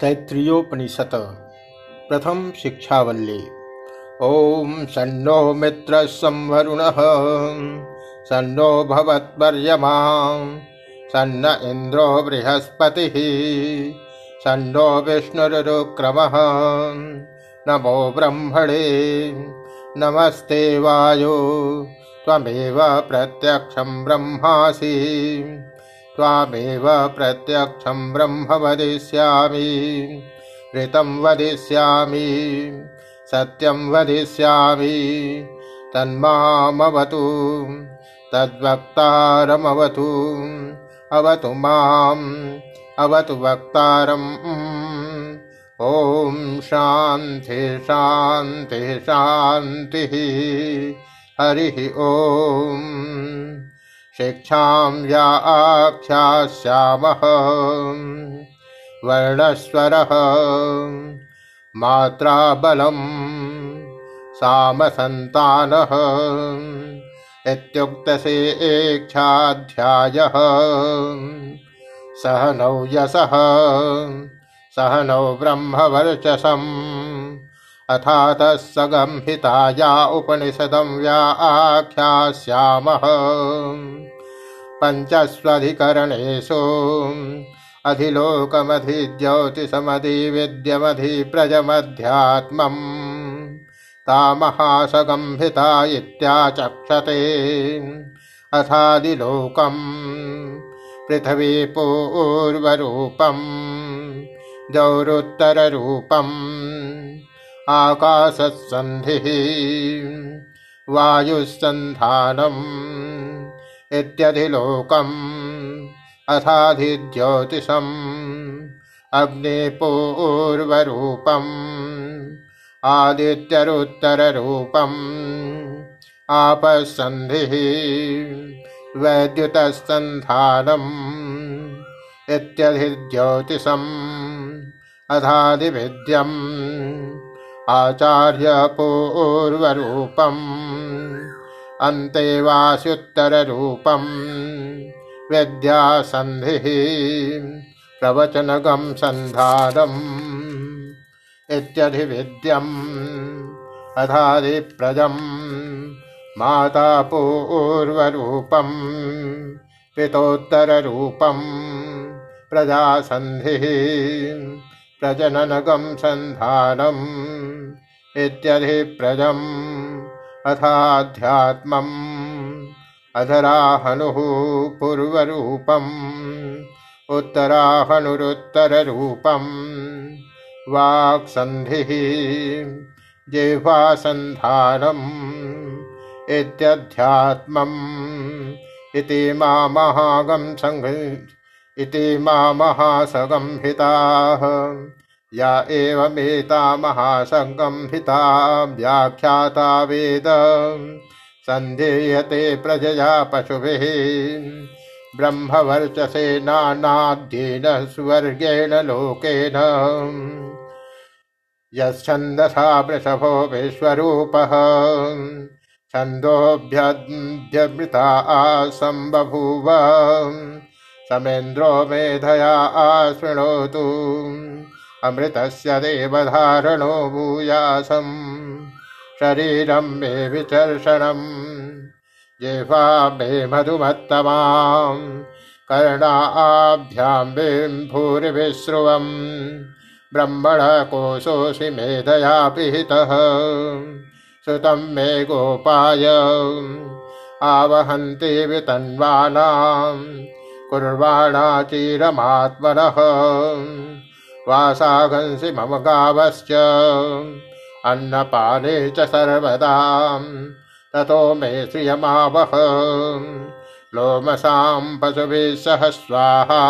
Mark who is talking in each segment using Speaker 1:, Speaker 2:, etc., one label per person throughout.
Speaker 1: तैत्रीयोपनिषत्। प्रथम शिक्षावल्ली। ओम सन्नो मित्र संवरुण। सन्नो भवत्वर्यमा सन्न इंद्रो बृहस्पति। सन्नो विष्णुरुक्रम नमो ब्रह्मणे। नमस्ते वायो। त्वमेव प्रत्यक्षं ब्रह्मासि त्वामेव प्रत्यक्षं ब्रह्म वदिष्यामि, ऋतं वदिष्यामि, सत्यं वदिष्यामि, तन्मामवतु, तद्वक्तारमवतु, अवतु माम्, अवतु वक्तारम्। ॐ शान्ति शान्ति, शान्तिः। हरिः ॐ शिक्षां या आख्यास्यामः वर्णस्वरः मात्राबलम् सामसन्तानः इत्युक्तसेक्षाध्यायः सह नौ यशः सह नौ ब्रह्मवर्चसम्। अथातः सगम्भिताया उपनिषदं व्याख्यास्यामः। पञ्चस्वधिकरणेषु अधिलोकमधिज्योतिषमधिविद्यमधिप्रजमध्यात्मम् तामहासगम्भिता इत्याचक्षते। अथादिलोकम् पृथिवी पूर्वरूपम् जौरुत्तररूपम् आकाशसन्धिः वायुसन्धानम् इत्यधिलोकम् अथाधिज्योतिषम् अग्निपूर्वरूपम् आदित्यरुत्तररूपम् आपसन्धिः वैद्युतसन्धानम् इत्यधिज्योतिषम् अधादिविद्यम् आचार्यपूर्वरूपम्। अन्तेवास्युत्तररूपम् विद्यासन्धिः। प्रवचनगं सन्धानम् इत्यधिविद्यम् अधादिप्रजम् माता पूर्वरूपम् पितोत्तररूपम्। प्रजासन्धिः। प्रजननगं सन्धानम् इत्यधिप्रजम् अथाध्यात्मम् अधराहनुः पूर्वरूपम् उत्तराहनुरुत्तररूपम् वाक्सन्धिः जिह्वासन्धानम् इत्यध्यात्मम् इति मामहागं सङ्घ इति मामहासगम्भिताः या एवमेता महासङ्गम्भिता व्याख्याता वेद। सन्धेयते प्रजया पशुभिः। ब्रह्मवर्चसे नानाद्येन स्वर्गेण लोकेन। यच्छन्दसा वृषभो विश्वरूपः। छन्दोऽभ्यभ्यमृता आसम्बभूव समेन्द्रो मेधया आशृणोतु अमृतस्य देवधारणो भूयासम् शरीरं मे विचर्षणम् जिह्वा मे मधुमत्तमां। कर्णाभ्यां बिम्भूरिविश्रुवम् ब्रह्मणकोशोऽसि मेधया पिहितः। श्रुतं मे गोपाय। आवहन्ति वितन्वानाम् कुर्वाणा चिरमात्मनः वासागंसि मम गावश्च। अन्नपाने च सर्वदा। ततो मे श्रियमावह लोमसां पशुभिः सह स्वाहा।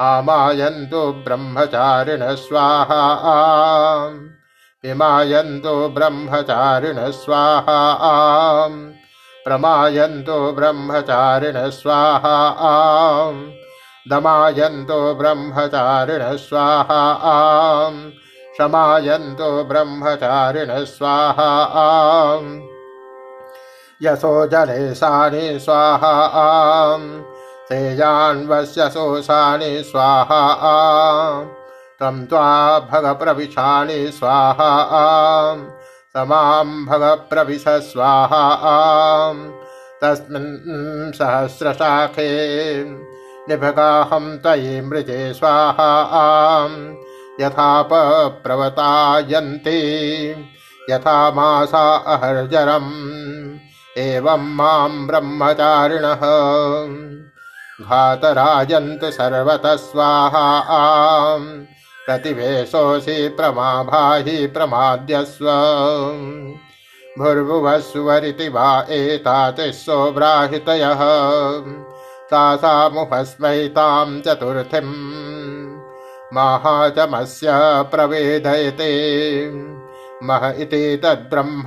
Speaker 1: आमायन्तु ब्रह्मचारिण स्वाहा। विमायन्तु ब्रह्मचारिण स्वाहा। प्रमायन्तो ब्रह्मचारिण स्वाहा। आम् दमायन्तो ब्रह्मचारिण स्वाहा। आम् शमायन्तो ब्रह्मचारिण स्वाहा। आम् यशो जले सानि स्वाहा। आम् तेजान्वस्य शोषाणि स्वाहा। तं त्वा भगप्रविशानि स्वाहा। समां भगप्रविश स्वाहा तस्मिन् सहस्रशाखे निभगाहं तयि मृजे स्वाहा। यथापप्रवतायन्ति यथा मासा अहर्जरम् एवं मां ब्रह्मचारिणः। घातराजन्तु सर्वतः स्वाहा प्रतिवेशोऽसि प्रमाभाहि प्रमाद्यस्व। भुर्भुवस्वरिति वा एतातिस्सो ब्राहितयः तासामुपस्मै तां चतुर्थीम्। महाचमस्य प्रवेदयते। मह इति तद्ब्रह्म।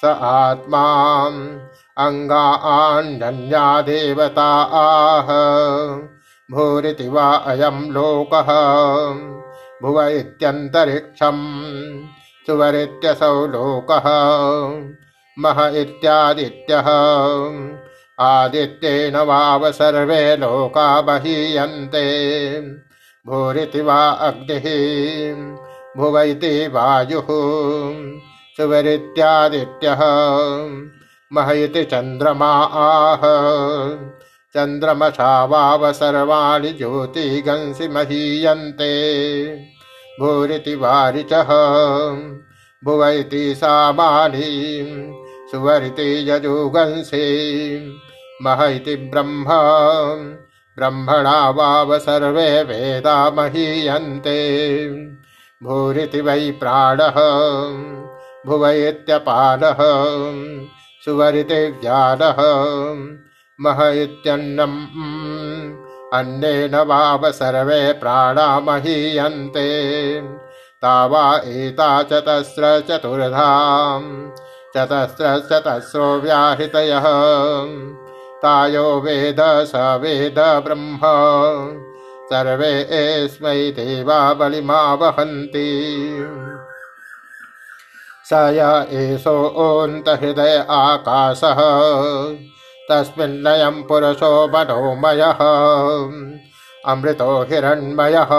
Speaker 1: स आत्मा अङ्गान्यन्या देवता आह भूरिति वा अयं लोकः। भुव इत्यन्तरिक्षम् सुवरित्यसौ लोकः। मह इत्यादित्यः। आदित्येन वाव सर्वे लोका बहीयन्ते। भूरिति वा अग्निः। भुव इति वायुः। सुवरित्यादित्यः। मह इति चन्द्रमा आह चन्द्रमसा वाव सर्वाणि ज्योतिगंसि महीयन्ते भूरिति वारिचः भुव इति सामानि सुवरिति यजुगंसि। मह इति ब्रह्म ब्रह्मणा वाव सर्वे वेदा महीयन्ते। भूरिति वै प्राणः भुव इत्यपानः सुवरिति ज्ञानः मह इत्यन्नम् अन्नेन वाव सर्वे प्राणा महीयन्ते तावा एता चतस्र चतुर्धाम् चतस्र चतस्रो व्याहृतयः। तायो वेद स वेद ब्रह्म। सर्वे एस्मै देवा बलिमा वहन्ति स य एषोऽन्तहृदय आकाशः। तस्मिन्नयं पुरुषो मनोमयः। अमृतो हिरण्मयः।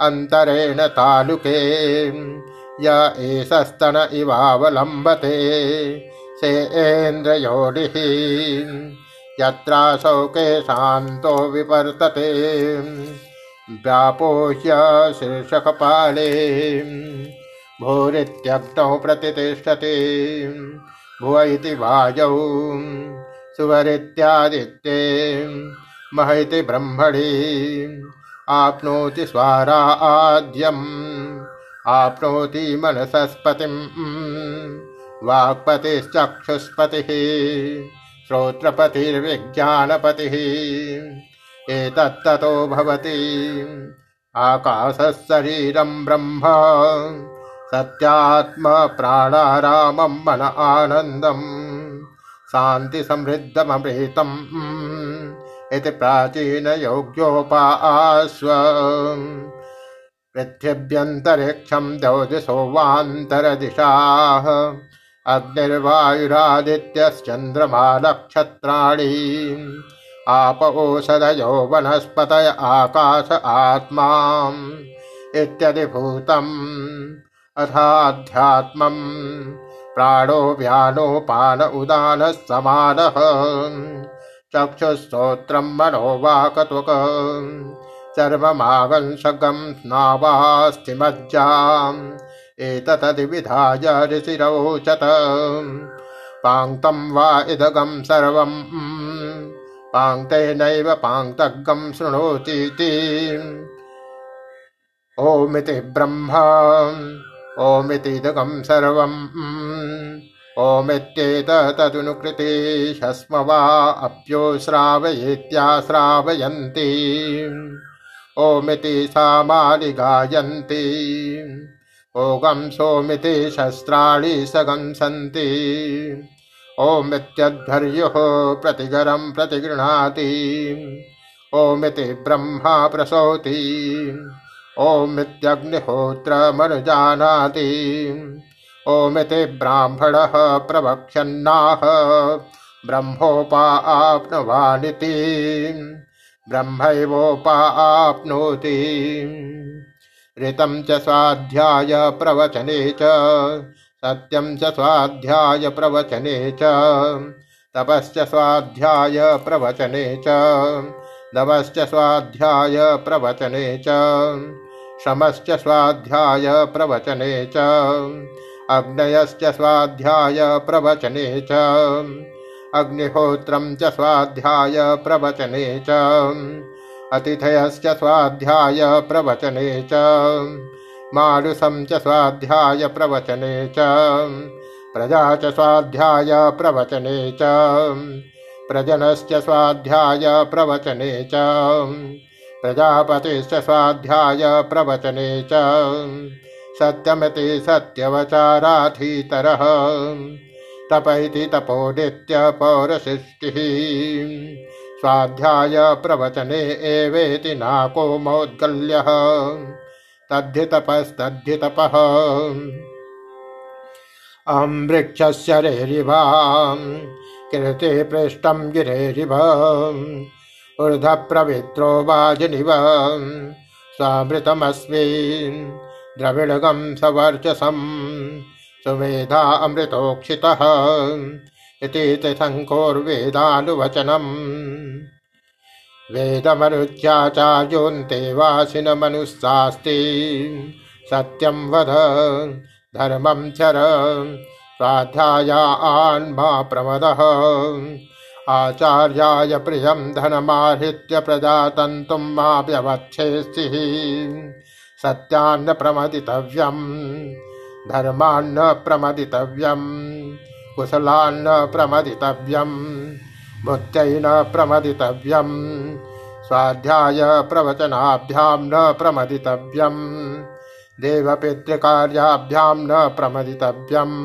Speaker 1: अन्तरेण तालुके य एषस्तन इवावलम्बते। सेन्द्रयोनिः यत्रासौके शान्तो विवर्तते। व्यापोह्य शीर्षकपाले भूरित्यग्नौ प्रतिष्ठते भुव इति वायौ सुवरित्यादित्ये मह इति ब्रह्मणि। आप्नोति स्वारा आद्यम् आप्नोति मनसस्पतिम् वाक्पतिश्चक्षुष्पतिः श्रोत्रपतिर्विज्ञानपतिः। एतत्ततो भवति आकाशः शरीरं ब्रह्म सत्यात्मप्राणारामं मन आनन्दम् शान्तिसमृद्धममृतम् इति प्राचीनयोग्योपास्व पृथिव्यन्तरिक्षं द्यौदिशो वान्तरदिशाः अग्निर्वायुरादित्यश्चन्द्रमा नक्षत्राणि आप ओषधयो वनस्पतय आकाश आत्मा इत्यधिभूतम् अथाध्यात्मम् प्राणो व्यानोपान उदानः समानः। चक्षुस्तोत्रम् मनो वाकत्वक चर्ममागंसगं स्नावास्थिमज्जाम् एततदिविधाय ऋषिरवोचत। पाङ्क्तं वा इदगं सर्वम्। पाङ्क्तेनैव पाङ्क्तगं शृणोतीति। ओमिति ब्रह्म। ओमितिदगं सर्वम् ओमित्येतदनुकृते ह्यस्म वा अप्यो श्रावयेत्याश्रावयन्ति ओमिति सामानि गायन्ति ओगं सोमिति शस्त्राणि सगंसन्ति। ओमित्यध्वर्युः प्रतिगरं प्रतिगृह्णाति। ओमिति ब्रह्मा प्रसौति ओमित्यग्निहोत्रमनुजानाति। ओमिति ब्राह्मणः प्रवक्ष्यन्नाह ब्रह्मोपाप्नवानिति ब्रह्मैवोपाप्नोति ऋतं च स्वाध्याय प्रवचने च। सत्यं च स्वाध्याय प्रवचने च। तपश्च स्वाध्याय प्रवचने च। दमश्च स्वाध्याय प्रवचने च। श्रमश्च स्वाध्याय प्रवचने च। अग्नयश्च स्वाध्याय प्रवचने च। अग्निहोत्रं च स्वाध्याय प्रवचने च। अतिथयश्च स्वाध्याय प्रवचने च। मारुषं च स्वाध्याय प्रवचने च। प्रजा च स्वाध्याय प्रवचने च। प्रजनश्च स्वाध्याय प्रवचने च प्रजापतिश्च स्वाध्याय प्रवचने च। सत्यमति सत्यवचाराधीतरः। तप इति तपो नित्यपौरसृष्टिः स्वाध्याय प्रवचने एवेति नाको मौद्गल्यः। तद्धि तपस्तद्धि तपः अहं वृक्षस्य रेरिभाम् कीर्ति पृष्ठं गिरेरिव ऊर्ध्वप्रवित्रो वाजिनिव। स्वामृतमस्मि द्रविणगं सवर्चसं। सुमेधा अमृतोक्षितः। इति त्रिशङ्कोर्वेदानुवचनम् वेदमनुज्याचार्योऽन्ते वासिनमनुस्सास्ति सत्यं वद, धर्मं चर। स्वाध्यायान्मा प्रमदः आचार्याय प्रियं धनमाहृत्य प्रजातन्तुं मा व्यवच्छेस्तिः सत्यान्न प्रमदितव्यं धर्मान्न प्रमदितव्यं कुशलान्न प्रमदितव्यं बुद्धै न प्रमदितव्यं स्वाध्याय प्रवचनाभ्यां न प्रमदितव्यम् देवपितृकार्याभ्यां न प्रमदितव्यम्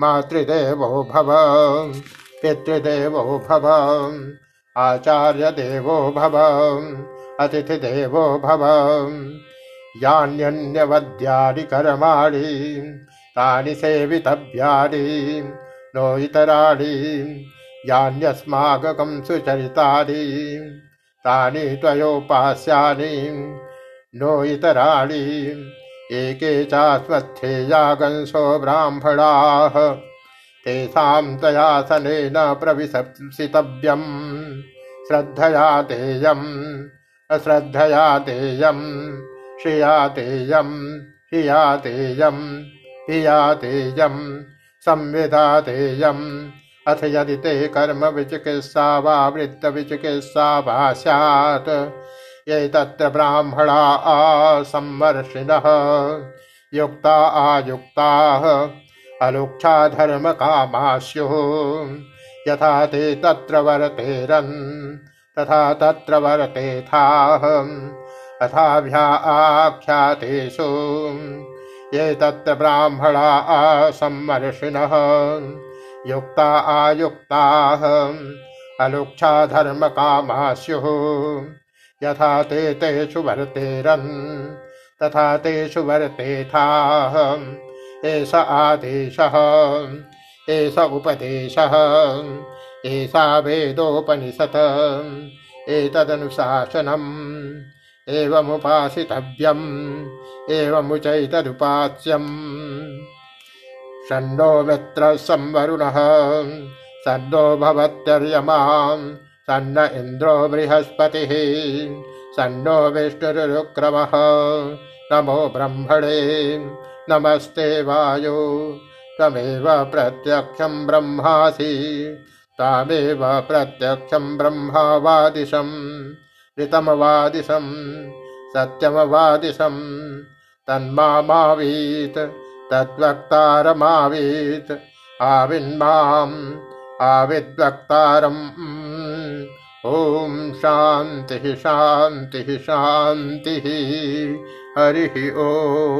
Speaker 1: मातृदेवो भव। पितृदेवो भव आचार्यदेवो भव अतिथिदेवो भव यान्यन्यवद्यानि कर्माणि तानि सेवितव्यानि नो इतराणि यान्यस्मागकं सुचरितानि, तानि त्वयोपास्यानि नो इतराणि एके चास्वत्थेयागंसो ब्राह्मणाः। तेषां तयासनेन प्रविशंसितव्यम्। श्रद्धया तेयम् अश्रद्धया तेयम् श्रिया तेयम् हिया तेयम् हिया तेयम् संविदा तेयम्। अथ यदि ते कर्म विचिकित्सा वा वृत्तविचिकित्सा वा स्यात् ये तत्र ब्राह्मणा आसम्मर्षिणः युक्ता आयुक्ताः अलुक्षा धर्मकामा स्युः यथा ते तत्र वर्तेरन् तथा तत्र वर्तेथाः तथाभ्या आख्यातेषु। ये तत्र ब्राह्मणा आसम्मर्षिणः युक्ता आयुक्ताः। अलुक्षा धर्मकामा स्युः यथा ते तेषु वर्तेरन् तथा तेषु वर्तेथाः एष आदेशः एष उपदेशः एषा वेदोपनिषत् एतदनुशासनम् एवमुपासितव्यम् एवमुचैतदुपास्यम्। षण्डो मित्रः संवरुणः सन्नो भवत्यर्यमाम् सन्न इन्द्रो बृहस्पतिः सन्नो विष्णुरुक्रमः नमो ब्रह्मणे नमस्ते वायो। तमेव प्रत्यक्षं ब्रह्मासि। तामेव प्रत्यक्षं ब्रह्मावादिशम्। ऋतमवादिशम्, सत्यमवादिशम्। तन्मावीत् तद्वक्तारमावीत्। आविन्माम्, आविद्वक्तारम्। ॐ शान्तिः शान्तिः शान्तिः। हरिः ओ।